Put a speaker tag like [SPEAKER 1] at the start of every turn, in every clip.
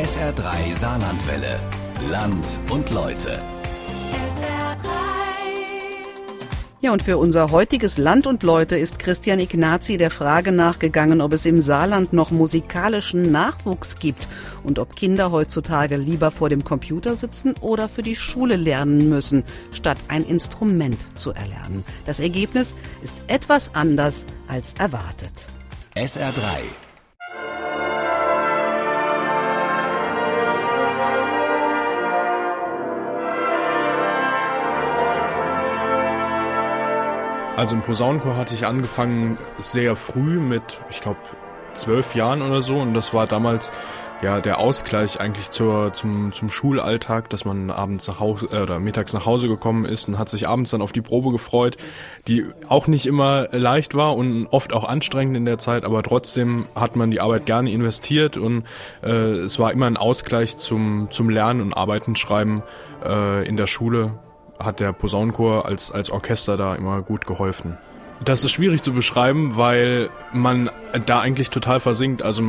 [SPEAKER 1] SR3 Saarlandwelle. Land und Leute.
[SPEAKER 2] SR3.
[SPEAKER 3] Ja, und für unser heutiges Land und Leute ist Christian Ignazi der Frage nachgegangen, ob es im Saarland noch musikalischen Nachwuchs gibt und ob Kinder heutzutage lieber vor dem Computer sitzen oder für die Schule lernen müssen, statt ein Instrument zu erlernen. Das Ergebnis ist etwas anders als erwartet.
[SPEAKER 1] SR3.
[SPEAKER 4] Also im Posaunenchor hatte ich angefangen sehr früh mit, ich glaube, zwölf Jahren oder so. Und das war damals ja der Ausgleich eigentlich zur, zum, zum Schulalltag, dass man abends nach Hause äh, oder mittags nach Hause gekommen ist und hat sich abends dann auf die Probe gefreut, die auch nicht immer leicht war und oft auch anstrengend in der Zeit, aber trotzdem hat man die Arbeit gerne investiert und äh, es war immer ein Ausgleich zum, zum Lernen und Arbeiten, Schreiben äh, in der Schule hat der Posaunenchor als, als Orchester da immer gut geholfen. Das ist schwierig zu beschreiben, weil man da eigentlich total versinkt. Also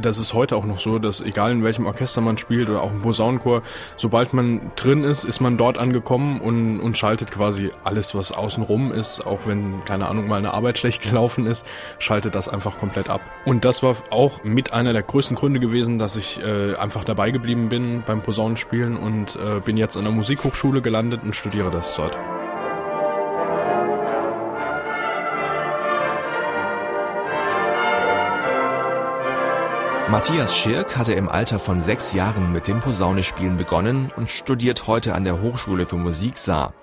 [SPEAKER 4] das ist heute auch noch so, dass egal in welchem Orchester man spielt oder auch im Posaunenchor, sobald man drin ist, ist man dort angekommen und, und schaltet quasi alles, was außenrum ist, auch wenn, keine Ahnung, mal eine Arbeit schlecht gelaufen ist, schaltet das einfach komplett ab. Und das war auch mit einer der größten Gründe gewesen, dass ich äh, einfach dabei geblieben bin beim Posaunenspielen und äh, bin jetzt an der Musikhochschule gelandet und studiere das dort.
[SPEAKER 5] Matthias Schirk hatte im Alter von sechs Jahren mit dem Posaunespielen begonnen und studiert heute an der Hochschule für Musik Saar.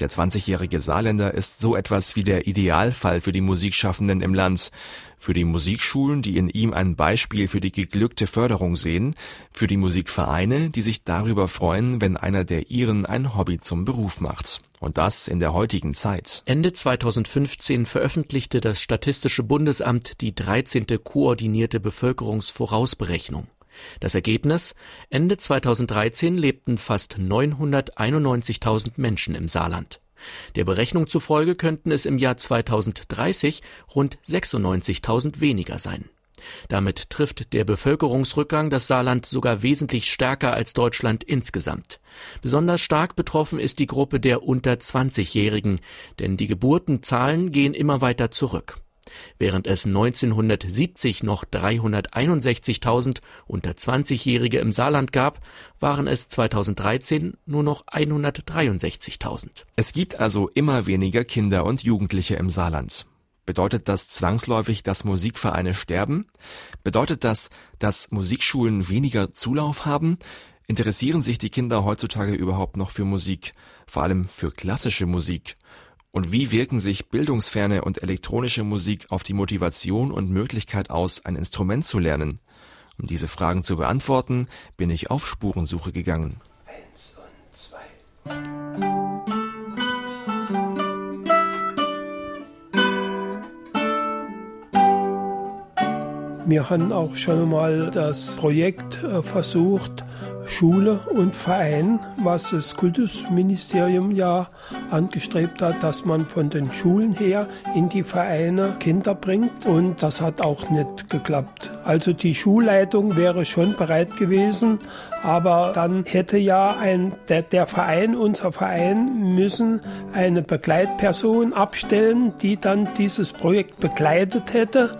[SPEAKER 5] Der 20-jährige Saarländer ist so etwas wie der Idealfall für die Musikschaffenden im Land. Für die Musikschulen, die in ihm ein Beispiel für die geglückte Förderung sehen, für die Musikvereine, die sich darüber freuen, wenn einer der ihren ein Hobby zum Beruf macht. Und das in der heutigen Zeit.
[SPEAKER 6] Ende 2015 veröffentlichte das Statistische Bundesamt die 13. koordinierte Bevölkerungsvorausberechnung. Das Ergebnis? Ende 2013 lebten fast 991.000 Menschen im Saarland. Der Berechnung zufolge könnten es im Jahr 2030 rund 96.000 weniger sein. Damit trifft der Bevölkerungsrückgang das Saarland sogar wesentlich stärker als Deutschland insgesamt. Besonders stark betroffen ist die Gruppe der unter 20-Jährigen, denn die Geburtenzahlen gehen immer weiter zurück. Während es 1970 noch 361.000 unter 20-Jährige im Saarland gab, waren es 2013 nur noch 163.000.
[SPEAKER 5] Es gibt also immer weniger Kinder und Jugendliche im Saarland. Bedeutet das zwangsläufig, dass Musikvereine sterben? Bedeutet das, dass Musikschulen weniger Zulauf haben? Interessieren sich die Kinder heutzutage überhaupt noch für Musik, vor allem für klassische Musik? Und wie wirken sich bildungsferne und elektronische Musik auf die Motivation und Möglichkeit aus, ein Instrument zu lernen? Um diese Fragen zu beantworten, bin ich auf Spurensuche gegangen.
[SPEAKER 7] Wir haben auch schon mal das Projekt äh, versucht, Schule und Verein, was das Kultusministerium ja angestrebt hat, dass man von den Schulen her in die Vereine Kinder bringt. Und das hat auch nicht geklappt. Also die Schulleitung wäre schon bereit gewesen, aber dann hätte ja ein, der, der Verein, unser Verein, müssen eine Begleitperson abstellen, die dann dieses Projekt begleitet hätte.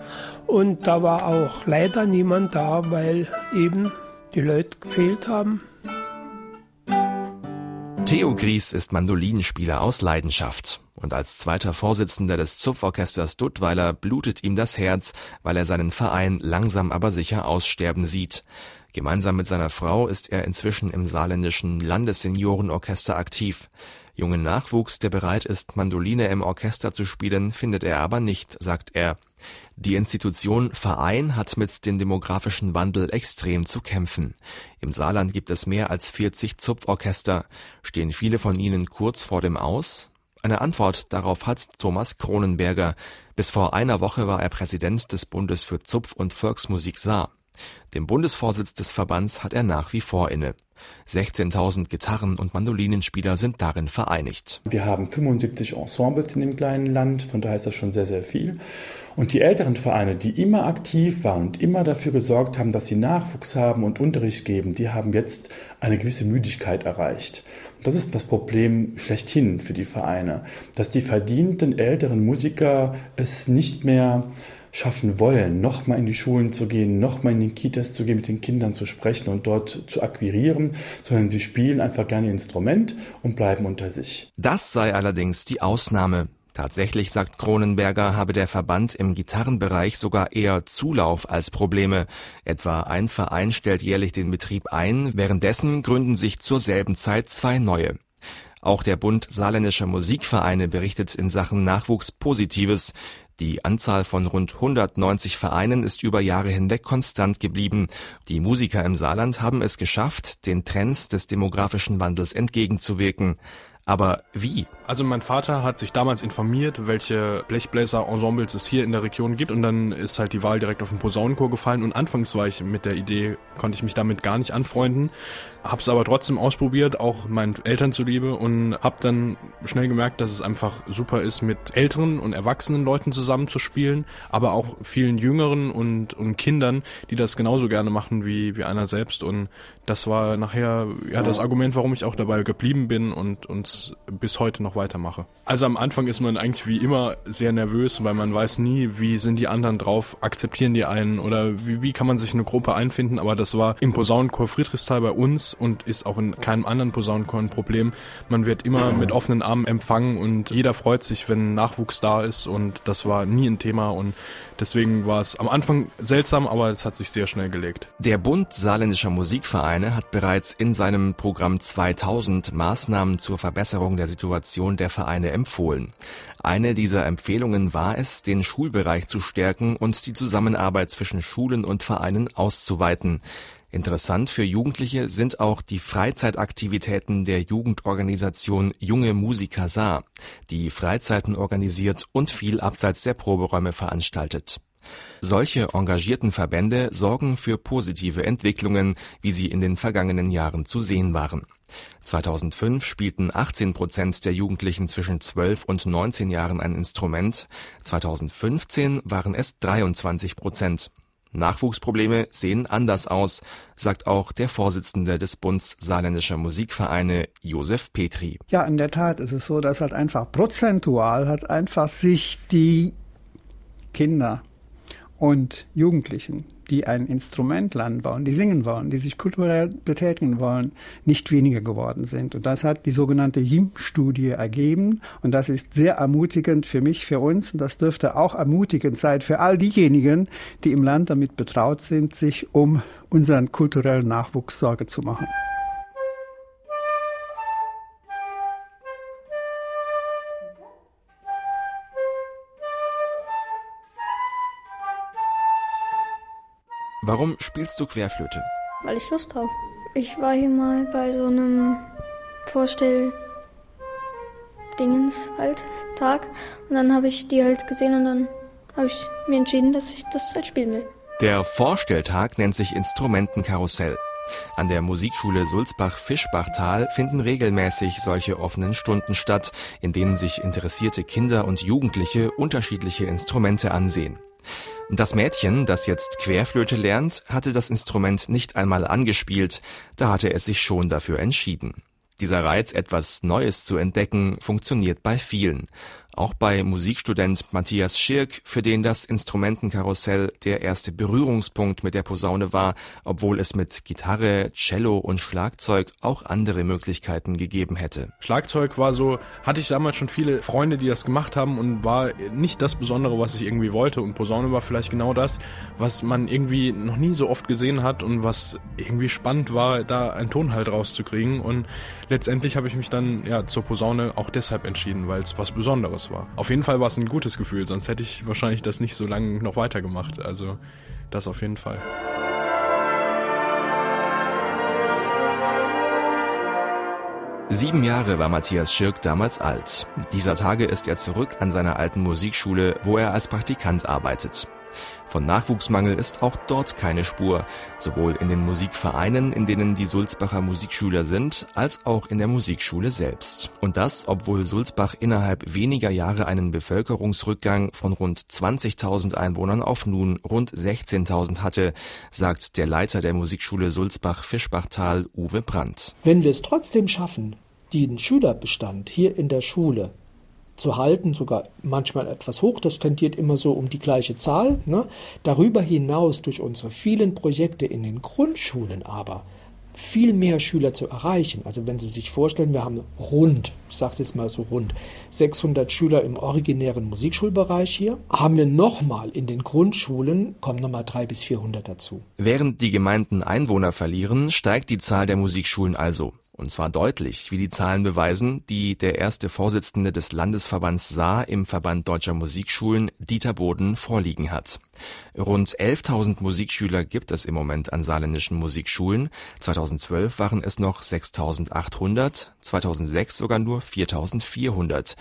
[SPEAKER 7] Und da war auch leider niemand da, weil eben die Leute gefehlt haben.
[SPEAKER 5] Theo Gries ist Mandolinenspieler aus Leidenschaft. Und als zweiter Vorsitzender des Zupforchesters Duttweiler blutet ihm das Herz, weil er seinen Verein langsam aber sicher aussterben sieht. Gemeinsam mit seiner Frau ist er inzwischen im saarländischen Landesseniorenorchester aktiv. Jungen Nachwuchs, der bereit ist, Mandoline im Orchester zu spielen, findet er aber nicht, sagt er. Die Institution Verein hat mit dem demografischen Wandel extrem zu kämpfen. Im Saarland gibt es mehr als 40 Zupforchester. Stehen viele von ihnen kurz vor dem Aus? Eine Antwort darauf hat Thomas Kronenberger. Bis vor einer Woche war er Präsident des Bundes für Zupf- und Volksmusik Saar. Den Bundesvorsitz des Verbands hat er nach wie vor inne. 16.000 Gitarren- und Mandolinenspieler sind darin vereinigt.
[SPEAKER 2] Wir haben 75 Ensembles in dem kleinen Land, von daher ist das schon sehr, sehr viel. Und die älteren Vereine, die immer aktiv waren und immer dafür gesorgt haben, dass sie Nachwuchs haben und Unterricht geben, die haben jetzt eine gewisse Müdigkeit erreicht. Das ist das Problem schlechthin für die Vereine, dass die verdienten älteren Musiker es nicht mehr schaffen wollen, nochmal in die Schulen zu gehen, nochmal in den Kitas zu gehen, mit den Kindern zu sprechen und dort zu akquirieren, sondern sie spielen einfach gerne Instrument und bleiben unter sich.
[SPEAKER 5] Das sei allerdings die Ausnahme. Tatsächlich, sagt Kronenberger, habe der Verband im Gitarrenbereich sogar eher Zulauf als Probleme. Etwa ein Verein stellt jährlich den Betrieb ein, währenddessen gründen sich zur selben Zeit zwei neue. Auch der Bund saarländischer Musikvereine berichtet in Sachen Nachwuchs Positives. Die Anzahl von rund 190 Vereinen ist über Jahre hinweg konstant geblieben. Die Musiker im Saarland haben es geschafft, den Trends des demografischen Wandels entgegenzuwirken. Aber wie?
[SPEAKER 4] Also mein Vater hat sich damals informiert, welche Blechbläser-Ensembles es hier in der Region gibt. Und dann ist halt die Wahl direkt auf den Posaunenchor gefallen. Und anfangs war ich mit der Idee, konnte ich mich damit gar nicht anfreunden, hab's aber trotzdem ausprobiert, auch meinen Eltern zuliebe. Und hab dann schnell gemerkt, dass es einfach super ist, mit älteren und erwachsenen Leuten zusammenzuspielen, aber auch vielen jüngeren und, und Kindern, die das genauso gerne machen wie, wie einer selbst. Und das war nachher ja das Argument, warum ich auch dabei geblieben bin und uns bis heute noch weitermache. Also am Anfang ist man eigentlich wie immer sehr nervös, weil man weiß nie, wie sind die anderen drauf, akzeptieren die einen oder wie, wie kann man sich in eine Gruppe einfinden, aber das war im Posaunenchor Friedrichsthal bei uns und ist auch in keinem anderen Posaunenchor ein Problem. Man wird immer mit offenen Armen empfangen und jeder freut sich, wenn Nachwuchs da ist und das war nie ein Thema und deswegen war es am Anfang seltsam, aber es hat sich sehr schnell gelegt.
[SPEAKER 5] Der Bund saarländischer Musikvereine hat bereits in seinem Programm 2000 Maßnahmen zur Verbesserung der Situation der Vereine empfohlen. Eine dieser Empfehlungen war es, den Schulbereich zu stärken und die Zusammenarbeit zwischen Schulen und Vereinen auszuweiten. Interessant für Jugendliche sind auch die Freizeitaktivitäten der Jugendorganisation Junge Musiker Saar, die Freizeiten organisiert und viel abseits der Proberäume veranstaltet. Solche engagierten Verbände sorgen für positive Entwicklungen, wie sie in den vergangenen Jahren zu sehen waren. 2005 spielten 18 Prozent der Jugendlichen zwischen 12 und 19 Jahren ein Instrument, 2015 waren es 23 Prozent. Nachwuchsprobleme sehen anders aus, sagt auch der Vorsitzende des Bunds saarländischer Musikvereine, Josef Petri.
[SPEAKER 8] Ja, in der Tat ist es so, dass halt einfach prozentual hat einfach sich die Kinder und Jugendlichen, die ein Instrument lernen wollen, die singen wollen, die sich kulturell betätigen wollen, nicht weniger geworden sind. Und das hat die sogenannte JIM-Studie ergeben. Und das ist sehr ermutigend für mich, für uns. Und das dürfte auch ermutigend sein für all diejenigen, die im Land damit betraut sind, sich um unseren kulturellen Nachwuchs Sorge zu machen.
[SPEAKER 5] Warum spielst du Querflöte?
[SPEAKER 9] Weil ich Lust habe. Ich war hier mal bei so einem Vorstell Dingens halt Tag und dann habe ich die halt gesehen und dann habe ich mir entschieden, dass ich das halt spielen will.
[SPEAKER 5] Der Vorstelltag nennt sich Instrumentenkarussell. An der Musikschule Sulzbach-Fischbachtal finden regelmäßig solche offenen Stunden statt, in denen sich interessierte Kinder und Jugendliche unterschiedliche Instrumente ansehen. Das Mädchen, das jetzt Querflöte lernt, hatte das Instrument nicht einmal angespielt, da hatte es sich schon dafür entschieden. Dieser Reiz, etwas Neues zu entdecken, funktioniert bei vielen. Auch bei Musikstudent Matthias Schirk, für den das Instrumentenkarussell der erste Berührungspunkt mit der Posaune war, obwohl es mit Gitarre, Cello und Schlagzeug auch andere Möglichkeiten gegeben hätte.
[SPEAKER 4] Schlagzeug war so, hatte ich damals schon viele Freunde, die das gemacht haben und war nicht das Besondere, was ich irgendwie wollte. Und Posaune war vielleicht genau das, was man irgendwie noch nie so oft gesehen hat und was irgendwie spannend war, da einen Ton halt rauszukriegen. Und letztendlich habe ich mich dann ja zur Posaune auch deshalb entschieden, weil es was Besonderes war. Auf jeden Fall war es ein gutes Gefühl, sonst hätte ich wahrscheinlich das nicht so lange noch weitergemacht. Also das auf jeden Fall.
[SPEAKER 5] Sieben Jahre war Matthias Schirk damals alt. Dieser Tage ist er zurück an seiner alten Musikschule, wo er als Praktikant arbeitet. Von Nachwuchsmangel ist auch dort keine Spur, sowohl in den Musikvereinen, in denen die Sulzbacher Musikschüler sind, als auch in der Musikschule selbst. Und das, obwohl Sulzbach innerhalb weniger Jahre einen Bevölkerungsrückgang von rund 20.000 Einwohnern auf nun rund 16.000 hatte, sagt der Leiter der Musikschule Sulzbach-Fischbachtal, Uwe Brandt.
[SPEAKER 10] Wenn wir es trotzdem schaffen, den Schülerbestand hier in der Schule zu halten, sogar manchmal etwas hoch, das tendiert immer so um die gleiche Zahl. Ne? Darüber hinaus durch unsere vielen Projekte in den Grundschulen aber viel mehr Schüler zu erreichen. Also wenn Sie sich vorstellen, wir haben rund, ich sage es jetzt mal so rund, 600 Schüler im originären Musikschulbereich hier, haben wir nochmal in den Grundschulen, kommen nochmal 300 bis 400 dazu.
[SPEAKER 5] Während die Gemeinden Einwohner verlieren, steigt die Zahl der Musikschulen also. Und zwar deutlich, wie die Zahlen beweisen, die der erste Vorsitzende des Landesverbands Saar im Verband Deutscher Musikschulen, Dieter Boden, vorliegen hat. Rund 11.000 Musikschüler gibt es im Moment an saarländischen Musikschulen. 2012 waren es noch 6.800, 2006 sogar nur 4.400.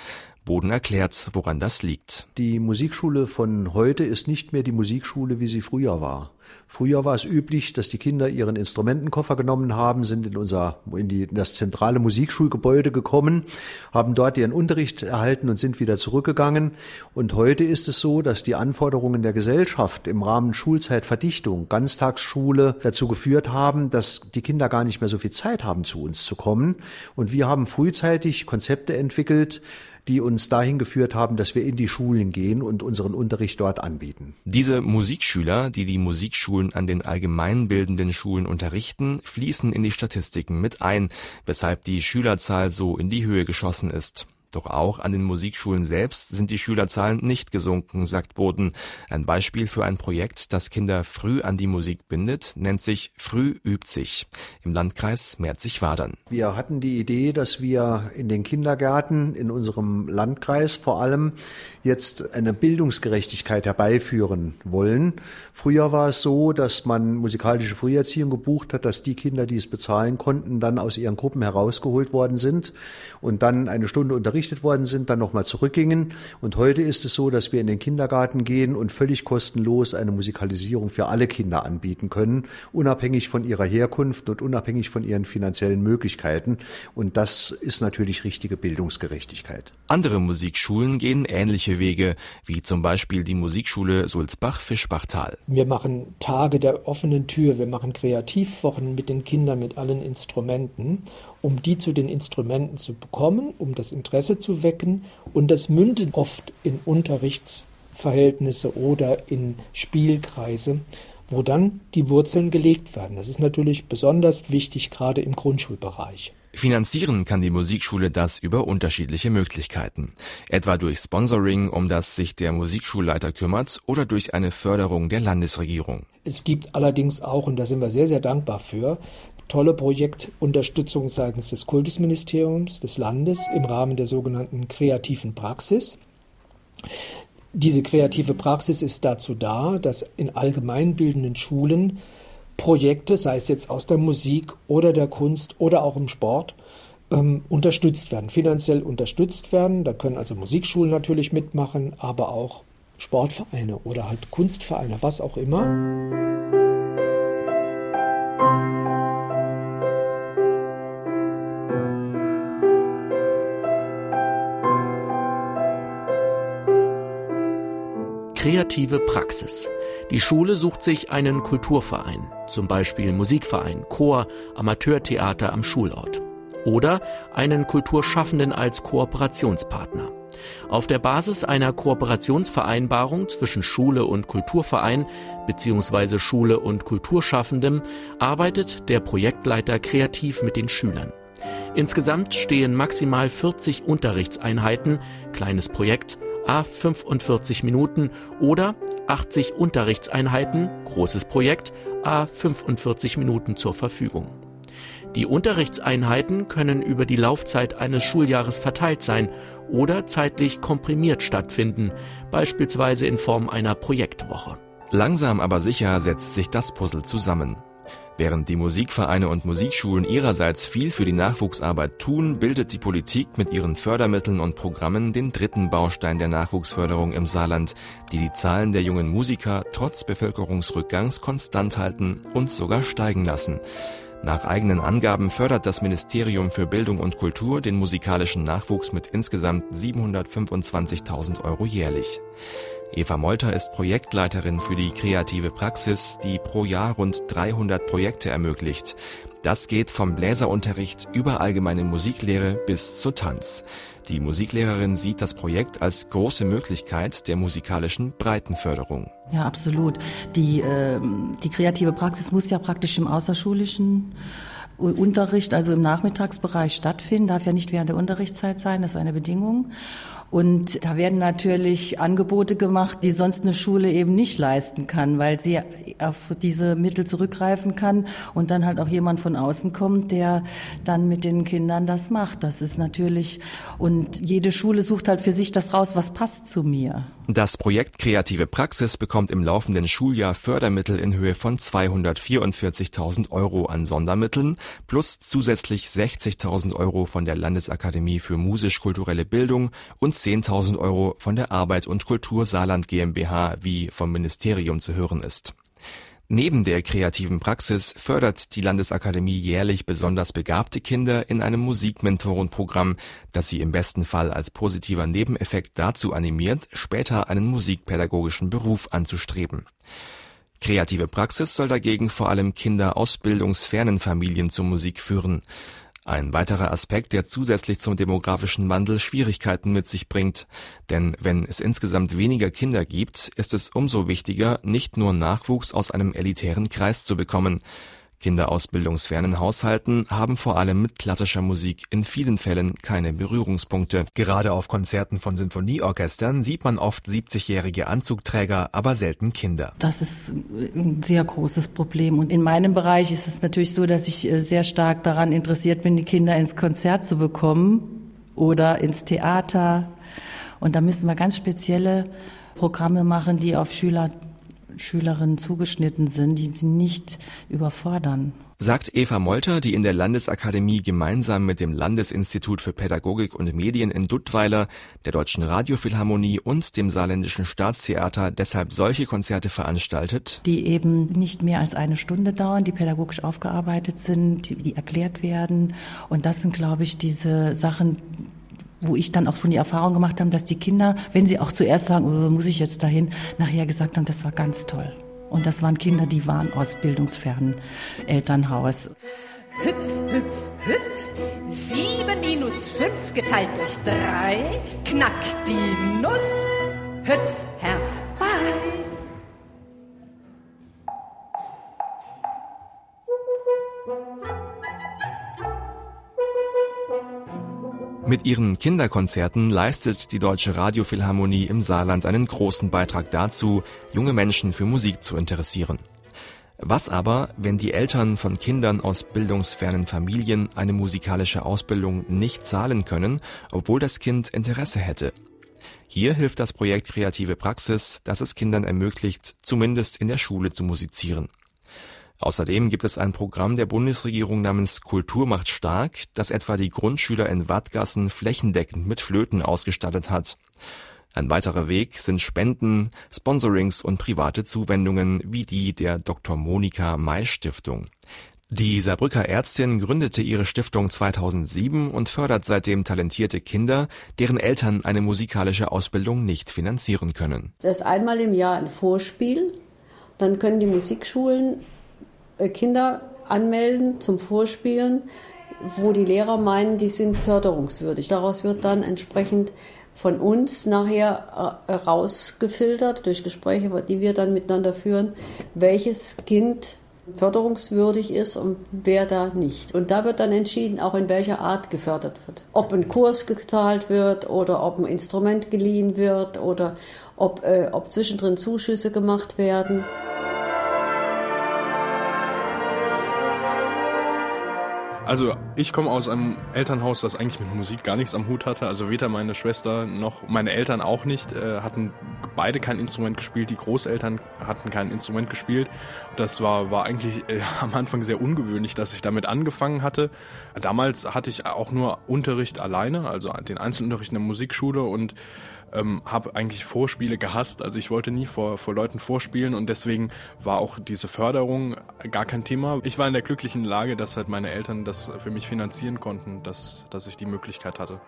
[SPEAKER 5] Boden erklärt, woran das liegt.
[SPEAKER 11] Die Musikschule von heute ist nicht mehr die Musikschule, wie sie früher war. Früher war es üblich, dass die Kinder ihren Instrumentenkoffer genommen haben, sind in unser, in, die, in das zentrale Musikschulgebäude gekommen, haben dort ihren Unterricht erhalten und sind wieder zurückgegangen. Und heute ist es so, dass die Anforderungen der Gesellschaft im Rahmen Schulzeitverdichtung, Ganztagsschule dazu geführt haben, dass die Kinder gar nicht mehr so viel Zeit haben, zu uns zu kommen. Und wir haben frühzeitig Konzepte entwickelt, die uns dahin geführt haben, dass wir in die Schulen gehen und unseren Unterricht dort anbieten.
[SPEAKER 5] Diese Musikschüler, die die Musikschulen an den allgemeinbildenden Schulen unterrichten, fließen in die Statistiken mit ein, weshalb die Schülerzahl so in die Höhe geschossen ist. Doch auch an den Musikschulen selbst sind die Schülerzahlen nicht gesunken, sagt Boden. Ein Beispiel für ein Projekt, das Kinder früh an die Musik bindet, nennt sich Früh übt sich im Landkreis Merzig-Wadern.
[SPEAKER 11] Wir hatten die Idee, dass wir in den Kindergärten in unserem Landkreis vor allem jetzt eine Bildungsgerechtigkeit herbeiführen wollen. Früher war es so, dass man musikalische Früherziehung gebucht hat, dass die Kinder, die es bezahlen konnten, dann aus ihren Gruppen herausgeholt worden sind und dann eine Stunde unterrichtet unterrichtet worden sind, dann nochmal zurückgingen. Und heute ist es so, dass wir in den Kindergarten gehen und völlig kostenlos eine Musikalisierung für alle Kinder anbieten können, unabhängig von ihrer Herkunft und unabhängig von ihren finanziellen Möglichkeiten. Und das ist natürlich richtige Bildungsgerechtigkeit.
[SPEAKER 5] Andere Musikschulen gehen ähnliche Wege, wie zum Beispiel die Musikschule Sulzbach-Fischbachtal.
[SPEAKER 10] Wir machen Tage der offenen Tür, wir machen Kreativwochen mit den Kindern mit allen Instrumenten um die zu den Instrumenten zu bekommen, um das Interesse zu wecken. Und das mündet oft in Unterrichtsverhältnisse oder in Spielkreise, wo dann die Wurzeln gelegt werden. Das ist natürlich besonders wichtig, gerade im Grundschulbereich.
[SPEAKER 5] Finanzieren kann die Musikschule das über unterschiedliche Möglichkeiten. Etwa durch Sponsoring, um das sich der Musikschulleiter kümmert, oder durch eine Förderung der Landesregierung.
[SPEAKER 10] Es gibt allerdings auch, und da sind wir sehr, sehr dankbar für, tolle Projektunterstützung seitens des Kultusministeriums des Landes im Rahmen der sogenannten kreativen Praxis. Diese kreative Praxis ist dazu da, dass in allgemeinbildenden Schulen Projekte, sei es jetzt aus der Musik oder der Kunst oder auch im Sport, ähm, unterstützt werden, finanziell unterstützt werden. Da können also Musikschulen natürlich mitmachen, aber auch Sportvereine oder halt Kunstvereine, was auch immer.
[SPEAKER 6] Kreative Praxis. Die Schule sucht sich einen Kulturverein, zum Beispiel Musikverein, Chor, Amateurtheater am Schulort. Oder einen Kulturschaffenden als Kooperationspartner. Auf der Basis einer Kooperationsvereinbarung zwischen Schule und Kulturverein bzw. Schule und Kulturschaffendem arbeitet der Projektleiter kreativ mit den Schülern. Insgesamt stehen maximal 40 Unterrichtseinheiten, kleines Projekt, a 45 Minuten oder 80 Unterrichtseinheiten, großes Projekt, a 45 Minuten zur Verfügung. Die Unterrichtseinheiten können über die Laufzeit eines Schuljahres verteilt sein oder zeitlich komprimiert stattfinden, beispielsweise in Form einer Projektwoche.
[SPEAKER 5] Langsam aber sicher setzt sich das Puzzle zusammen. Während die Musikvereine und Musikschulen ihrerseits viel für die Nachwuchsarbeit tun, bildet die Politik mit ihren Fördermitteln und Programmen den dritten Baustein der Nachwuchsförderung im Saarland, die die Zahlen der jungen Musiker trotz Bevölkerungsrückgangs konstant halten und sogar steigen lassen. Nach eigenen Angaben fördert das Ministerium für Bildung und Kultur den musikalischen Nachwuchs mit insgesamt 725.000 Euro jährlich. Eva Molter ist Projektleiterin für die kreative Praxis, die pro Jahr rund 300 Projekte ermöglicht. Das geht vom Bläserunterricht über allgemeine Musiklehre bis zu Tanz. Die Musiklehrerin sieht das Projekt als große Möglichkeit der musikalischen Breitenförderung.
[SPEAKER 12] Ja, absolut. Die, äh, die kreative Praxis muss ja praktisch im außerschulischen Unterricht, also im Nachmittagsbereich stattfinden, darf ja nicht während der Unterrichtszeit sein, das ist eine Bedingung. Und da werden natürlich Angebote gemacht, die sonst eine Schule eben nicht leisten kann, weil sie auf diese Mittel zurückgreifen kann und dann halt auch jemand von außen kommt, der dann mit den Kindern das macht. Das ist natürlich, und jede Schule sucht halt für sich das raus, was passt zu mir.
[SPEAKER 5] Das Projekt Kreative Praxis bekommt im laufenden Schuljahr Fördermittel in Höhe von 244.000 Euro an Sondermitteln plus zusätzlich 60.000 Euro von der Landesakademie für musisch-kulturelle Bildung und 10.000 Euro von der Arbeit und Kultur Saarland GmbH, wie vom Ministerium zu hören ist. Neben der kreativen Praxis fördert die Landesakademie jährlich besonders begabte Kinder in einem Musikmentorenprogramm, das sie im besten Fall als positiver Nebeneffekt dazu animiert, später einen musikpädagogischen Beruf anzustreben. Kreative Praxis soll dagegen vor allem Kinder aus bildungsfernen Familien zur Musik führen. Ein weiterer Aspekt, der zusätzlich zum demografischen Wandel Schwierigkeiten mit sich bringt. Denn wenn es insgesamt weniger Kinder gibt, ist es umso wichtiger, nicht nur Nachwuchs aus einem elitären Kreis zu bekommen. Kinder aus bildungsfernen Haushalten haben vor allem mit klassischer Musik in vielen Fällen keine Berührungspunkte. Gerade auf Konzerten von Sinfonieorchestern sieht man oft 70-jährige Anzugträger, aber selten Kinder.
[SPEAKER 12] Das ist ein sehr großes Problem. Und in meinem Bereich ist es natürlich so, dass ich äh, sehr stark daran interessiert bin, die Kinder ins Konzert zu bekommen oder ins Theater. Und da müssen wir ganz spezielle Programme machen, die auf Schüler Schülerinnen zugeschnitten sind, die sie nicht überfordern.
[SPEAKER 5] Sagt Eva Molter, die in der Landesakademie gemeinsam mit dem Landesinstitut für Pädagogik und Medien in Duttweiler, der Deutschen Radiophilharmonie und dem Saarländischen Staatstheater deshalb solche Konzerte veranstaltet.
[SPEAKER 12] Die eben nicht mehr als eine Stunde dauern, die pädagogisch aufgearbeitet sind, die, die erklärt werden. Und das sind, glaube ich, diese Sachen, wo ich dann auch schon die Erfahrung gemacht habe, dass die Kinder, wenn sie auch zuerst sagen, oh, muss ich jetzt dahin, nachher gesagt haben, das war ganz toll. Und das waren Kinder, die waren aus bildungsfernen Elternhaus.
[SPEAKER 13] Hüpf, hüpf, hüpf. Sieben minus fünf geteilt durch drei. Knackt die Nuss. Hüpf herbei.
[SPEAKER 5] Mit ihren Kinderkonzerten leistet die Deutsche Radiophilharmonie im Saarland einen großen Beitrag dazu, junge Menschen für Musik zu interessieren. Was aber, wenn die Eltern von Kindern aus bildungsfernen Familien eine musikalische Ausbildung nicht zahlen können, obwohl das Kind Interesse hätte? Hier hilft das Projekt Kreative Praxis, das es Kindern ermöglicht, zumindest in der Schule zu musizieren. Außerdem gibt es ein Programm der Bundesregierung namens Kultur macht stark, das etwa die Grundschüler in Wattgassen flächendeckend mit Flöten ausgestattet hat. Ein weiterer Weg sind Spenden, Sponsorings und private Zuwendungen wie die der Dr. Monika May Stiftung. Die Saarbrücker Ärztin gründete ihre Stiftung 2007 und fördert seitdem talentierte Kinder, deren Eltern eine musikalische Ausbildung nicht finanzieren können.
[SPEAKER 14] Das ist einmal im Jahr ein Vorspiel. Dann können die Musikschulen Kinder anmelden zum Vorspielen, wo die Lehrer meinen, die sind förderungswürdig. Daraus wird dann entsprechend von uns nachher äh, rausgefiltert durch Gespräche, die wir dann miteinander führen, welches Kind förderungswürdig ist und wer da nicht. Und da wird dann entschieden, auch in welcher Art gefördert wird. Ob ein Kurs gezahlt wird oder ob ein Instrument geliehen wird oder ob, äh, ob zwischendrin Zuschüsse gemacht werden.
[SPEAKER 4] Also ich komme aus einem Elternhaus, das eigentlich mit Musik gar nichts am Hut hatte. Also weder meine Schwester noch meine Eltern auch nicht, äh, hatten beide kein Instrument gespielt. Die Großeltern hatten kein Instrument gespielt. Das war, war eigentlich äh, am Anfang sehr ungewöhnlich, dass ich damit angefangen hatte. Damals hatte ich auch nur Unterricht alleine, also den Einzelunterricht in der Musikschule und ähm, habe eigentlich Vorspiele gehasst. Also ich wollte nie vor, vor Leuten vorspielen und deswegen war auch diese Förderung gar kein Thema. Ich war in der glücklichen Lage, dass halt meine Eltern das für mich finanzieren konnten, dass, dass ich die Möglichkeit hatte.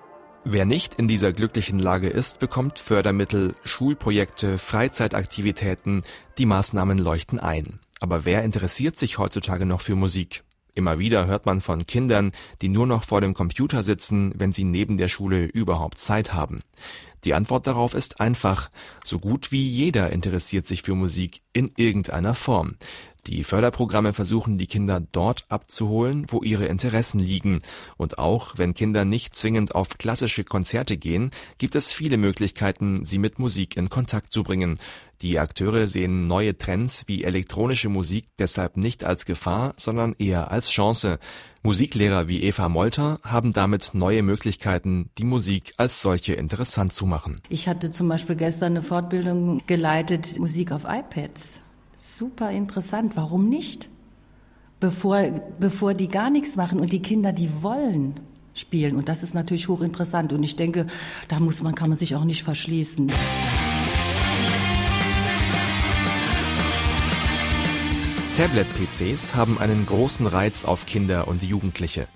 [SPEAKER 5] Wer nicht in dieser glücklichen Lage ist, bekommt Fördermittel, Schulprojekte, Freizeitaktivitäten, die Maßnahmen leuchten ein. Aber wer interessiert sich heutzutage noch für Musik? Immer wieder hört man von Kindern, die nur noch vor dem Computer sitzen, wenn sie neben der Schule überhaupt Zeit haben. Die Antwort darauf ist einfach. So gut wie jeder interessiert sich für Musik in irgendeiner Form. Die Förderprogramme versuchen die Kinder dort abzuholen, wo ihre Interessen liegen. Und auch wenn Kinder nicht zwingend auf klassische Konzerte gehen, gibt es viele Möglichkeiten, sie mit Musik in Kontakt zu bringen. Die Akteure sehen neue Trends wie elektronische Musik deshalb nicht als Gefahr, sondern eher als Chance. Musiklehrer wie Eva Molter haben damit neue Möglichkeiten, die Musik als solche interessant zu machen.
[SPEAKER 12] Ich hatte zum Beispiel gestern eine Fortbildung geleitet, Musik auf iPads. Super interessant. Warum nicht? Bevor, bevor die gar nichts machen und die Kinder, die wollen spielen. Und das ist natürlich hochinteressant. Und ich denke, da muss man, kann man sich auch nicht verschließen.
[SPEAKER 5] Tablet-PCs haben einen großen Reiz auf Kinder und Jugendliche.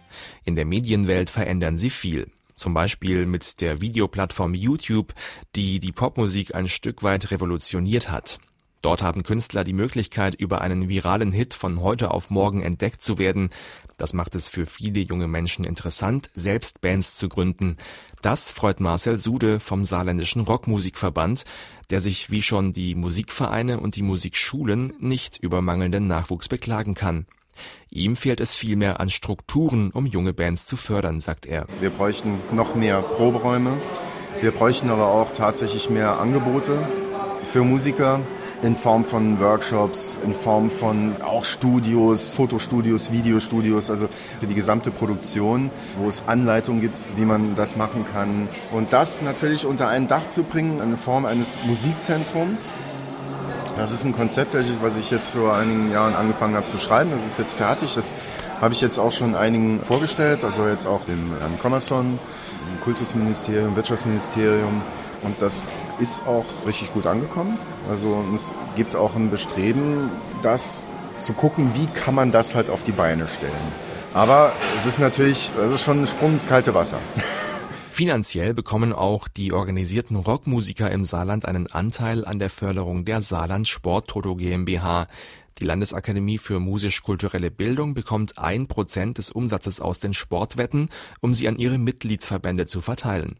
[SPEAKER 5] In der Medienwelt verändern sie viel. Zum Beispiel mit der Videoplattform YouTube, die die Popmusik ein Stück weit revolutioniert hat. Dort haben Künstler die Möglichkeit, über einen viralen Hit von heute auf morgen entdeckt zu werden. Das macht es für viele junge Menschen interessant, selbst Bands zu gründen. Das freut Marcel Sude vom Saarländischen Rockmusikverband, der sich wie schon die Musikvereine und die Musikschulen nicht über mangelnden Nachwuchs beklagen kann. Ihm fehlt es vielmehr an Strukturen, um junge Bands zu fördern, sagt er.
[SPEAKER 15] Wir bräuchten noch mehr Proberäume. Wir bräuchten aber auch tatsächlich mehr Angebote für Musiker, in Form von Workshops, in Form von auch Studios, Fotostudios, Videostudios, also für die gesamte Produktion, wo es Anleitungen gibt, wie man das machen kann. Und das natürlich unter ein Dach zu bringen, in Form eines Musikzentrums. Das ist ein Konzept, was ich jetzt vor einigen Jahren angefangen habe zu schreiben. Das ist jetzt fertig. Das habe ich jetzt auch schon einigen vorgestellt, also jetzt auch dem Herrn Kommerson, dem Kultusministerium, Wirtschaftsministerium. Und das ist auch richtig gut angekommen. Also es gibt auch ein Bestreben, das zu gucken, wie kann man das halt auf die Beine stellen. Aber es ist natürlich, es ist schon ein Sprung ins kalte Wasser.
[SPEAKER 5] Finanziell bekommen auch die organisierten Rockmusiker im Saarland einen Anteil an der Förderung der Saarland Sport Toto GmbH. Die Landesakademie für musisch-kulturelle Bildung bekommt ein Prozent des Umsatzes aus den Sportwetten, um sie an ihre Mitgliedsverbände zu verteilen.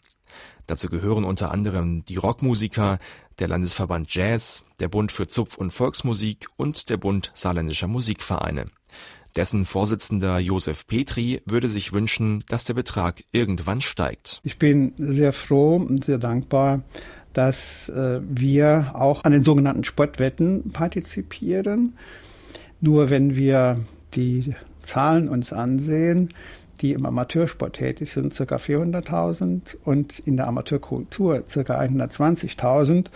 [SPEAKER 5] Dazu gehören unter anderem die Rockmusiker, der Landesverband Jazz, der Bund für Zupf- und Volksmusik und der Bund saarländischer Musikvereine. Dessen Vorsitzender Josef Petri würde sich wünschen, dass der Betrag irgendwann steigt.
[SPEAKER 8] Ich bin sehr froh und sehr dankbar, dass äh, wir auch an den sogenannten Sportwetten partizipieren. Nur wenn wir die Zahlen uns ansehen, die im Amateursport tätig sind, ca. 400.000 und in der Amateurkultur ca. 120.000,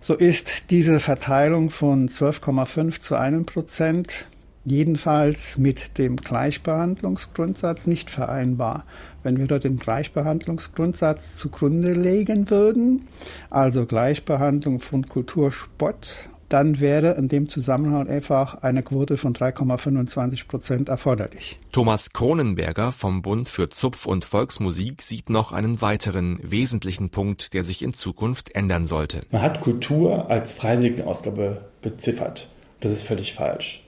[SPEAKER 8] so ist diese Verteilung von 12,5 zu 1 Prozent jedenfalls mit dem Gleichbehandlungsgrundsatz nicht vereinbar. Wenn wir dort den Gleichbehandlungsgrundsatz zugrunde legen würden, also Gleichbehandlung von Kultursport dann wäre in dem Zusammenhang einfach eine Quote von 3,25 Prozent erforderlich.
[SPEAKER 5] Thomas Kronenberger vom Bund für Zupf- und Volksmusik sieht noch einen weiteren wesentlichen Punkt, der sich in Zukunft ändern sollte.
[SPEAKER 2] Man hat Kultur als Freiwilligenausgabe beziffert. Das ist völlig falsch.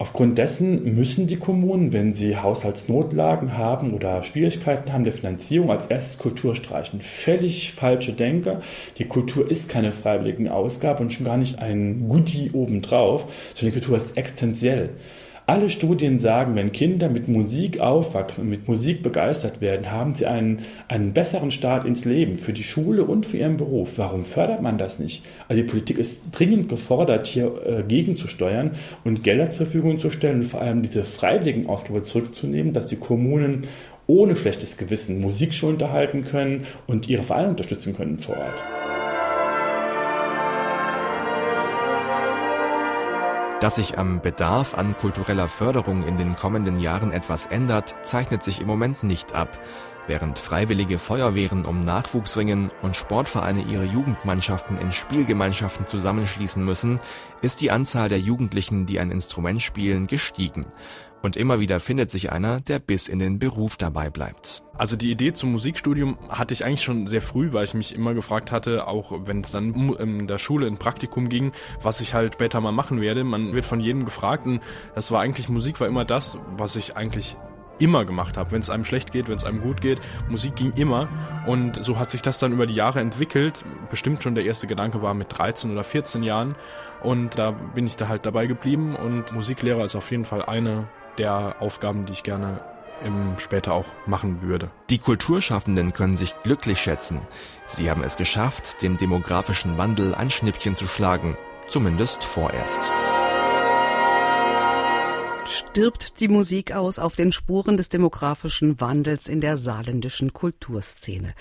[SPEAKER 2] Aufgrund dessen müssen die Kommunen, wenn sie Haushaltsnotlagen haben oder Schwierigkeiten haben der Finanzierung, als erstes Kultur streichen. Völlig falsche Denke. Die Kultur ist keine freiwillige Ausgabe und schon gar nicht ein Goodie obendrauf, sondern die Kultur ist existenziell. Alle Studien sagen, wenn Kinder mit Musik aufwachsen und mit Musik begeistert werden, haben sie einen, einen besseren Start ins Leben, für die Schule und für ihren Beruf. Warum fördert man das nicht? Also die Politik ist dringend gefordert, hier äh, gegenzusteuern und Gelder zur Verfügung zu stellen und vor allem diese freiwilligen Ausgaben zurückzunehmen, dass die Kommunen ohne schlechtes Gewissen Musikschulen unterhalten können und ihre Vereine unterstützen können vor Ort.
[SPEAKER 5] Dass sich am Bedarf an kultureller Förderung in den kommenden Jahren etwas ändert, zeichnet sich im Moment nicht ab. Während freiwillige Feuerwehren um Nachwuchs ringen und Sportvereine ihre Jugendmannschaften in Spielgemeinschaften zusammenschließen müssen, ist die Anzahl der Jugendlichen, die ein Instrument spielen, gestiegen. Und immer wieder findet sich einer, der bis in den Beruf dabei bleibt.
[SPEAKER 4] Also die Idee zum Musikstudium hatte ich eigentlich schon sehr früh, weil ich mich immer gefragt hatte, auch wenn es dann in der Schule in Praktikum ging, was ich halt später mal machen werde. Man wird von jedem gefragt und das war eigentlich, Musik war immer das, was ich eigentlich immer gemacht habe. Wenn es einem schlecht geht, wenn es einem gut geht, Musik ging immer. Und so hat sich das dann über die Jahre entwickelt. Bestimmt schon der erste Gedanke war mit 13 oder 14 Jahren. Und da bin ich da halt dabei geblieben. Und Musiklehrer ist auf jeden Fall eine der Aufgaben, die ich gerne im später auch machen würde.
[SPEAKER 5] Die Kulturschaffenden können sich glücklich schätzen. Sie haben es geschafft, dem demografischen Wandel ein Schnippchen zu schlagen, zumindest vorerst.
[SPEAKER 3] Stirbt die Musik aus auf den Spuren des demografischen Wandels in der saarländischen Kulturszene.